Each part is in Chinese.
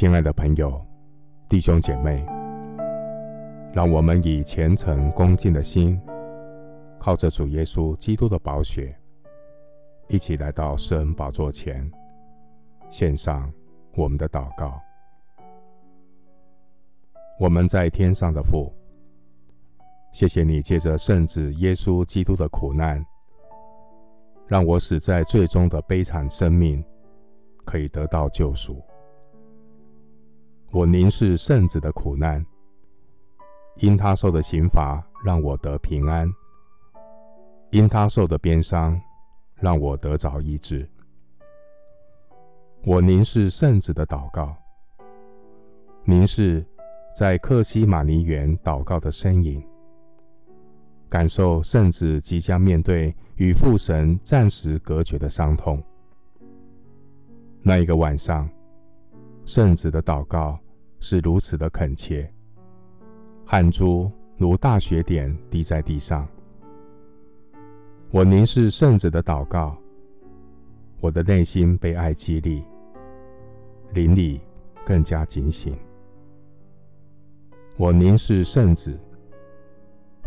亲爱的朋友、弟兄姐妹，让我们以虔诚恭敬的心，靠着主耶稣基督的宝血，一起来到施恩宝座前，献上我们的祷告。我们在天上的父，谢谢你借着圣子耶稣基督的苦难，让我死在最终的悲惨生命可以得到救赎。我凝视圣子的苦难，因他受的刑罚让我得平安，因他受的鞭伤让我得着医治。我凝视圣子的祷告，凝视在克西马尼园祷告的身影，感受圣子即将面对与父神暂时隔绝的伤痛。那一个晚上。圣子的祷告是如此的恳切，汗珠如大雪点滴在地上。我凝视圣子的祷告，我的内心被爱激励，灵里更加警醒。我凝视圣子，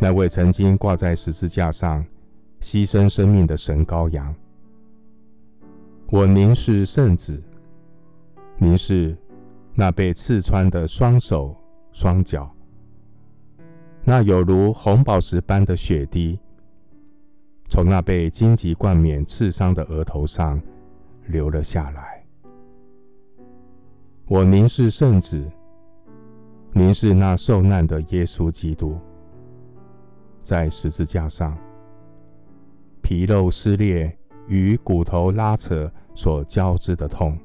那位曾经挂在十字架上牺牲生命的神羔羊。我凝视圣子。凝视那被刺穿的双手双脚，那有如红宝石般的血滴，从那被荆棘冠冕刺伤的额头上流了下来。我凝视圣子，凝视那受难的耶稣基督，在十字架上，皮肉撕裂与骨头拉扯所交织的痛。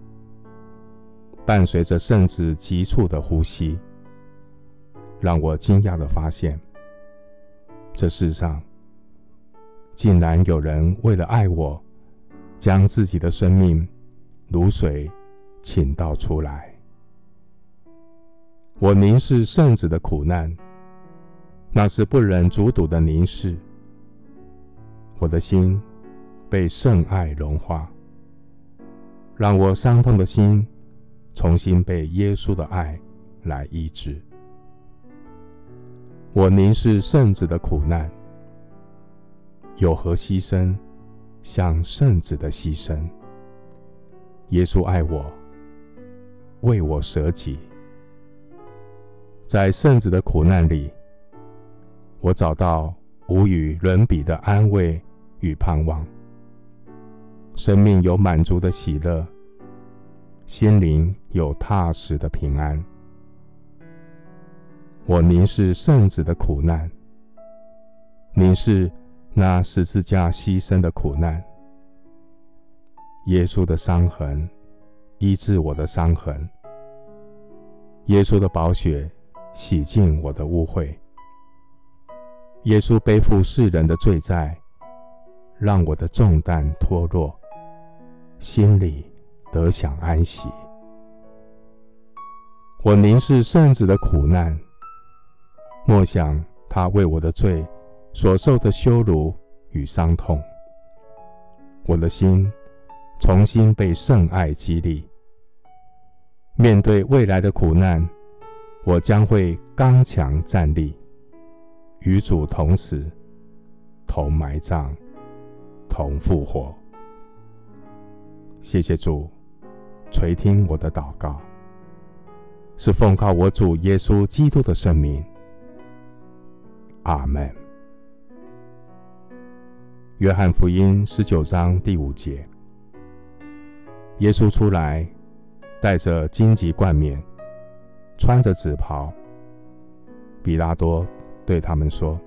伴随着圣子急促的呼吸，让我惊讶的发现，这世上竟然有人为了爱我，将自己的生命如水倾倒出来。我凝视圣子的苦难，那是不忍卒睹的凝视。我的心被圣爱融化，让我伤痛的心。重新被耶稣的爱来医治。我凝视圣子的苦难，有何牺牲像圣子的牺牲？耶稣爱我，为我舍己。在圣子的苦难里，我找到无与伦比的安慰与盼望，生命有满足的喜乐。心灵有踏实的平安。我凝视圣子的苦难，凝视那十字架牺牲的苦难。耶稣的伤痕医治我的伤痕，耶稣的宝血洗净我的污秽。耶稣背负世人的罪债，让我的重担脱落，心里。得享安息。我凝视圣子的苦难，默想他为我的罪所受的羞辱与伤痛。我的心重新被圣爱激励。面对未来的苦难，我将会刚强站立，与主同死，同埋葬，同复活。谢谢主。垂听我的祷告，是奉靠我主耶稣基督的圣名。阿门。约翰福音十九章第五节：耶稣出来，带着荆棘冠冕，穿着紫袍。比拉多对他们说：“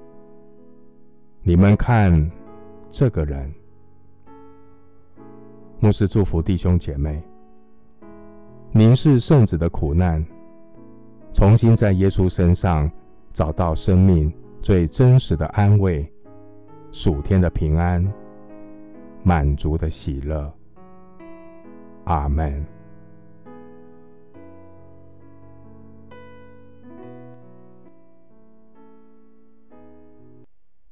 你们看这个人。”牧师祝福弟兄姐妹。凝视圣子的苦难，重新在耶稣身上找到生命最真实的安慰，属天的平安，满足的喜乐。阿门。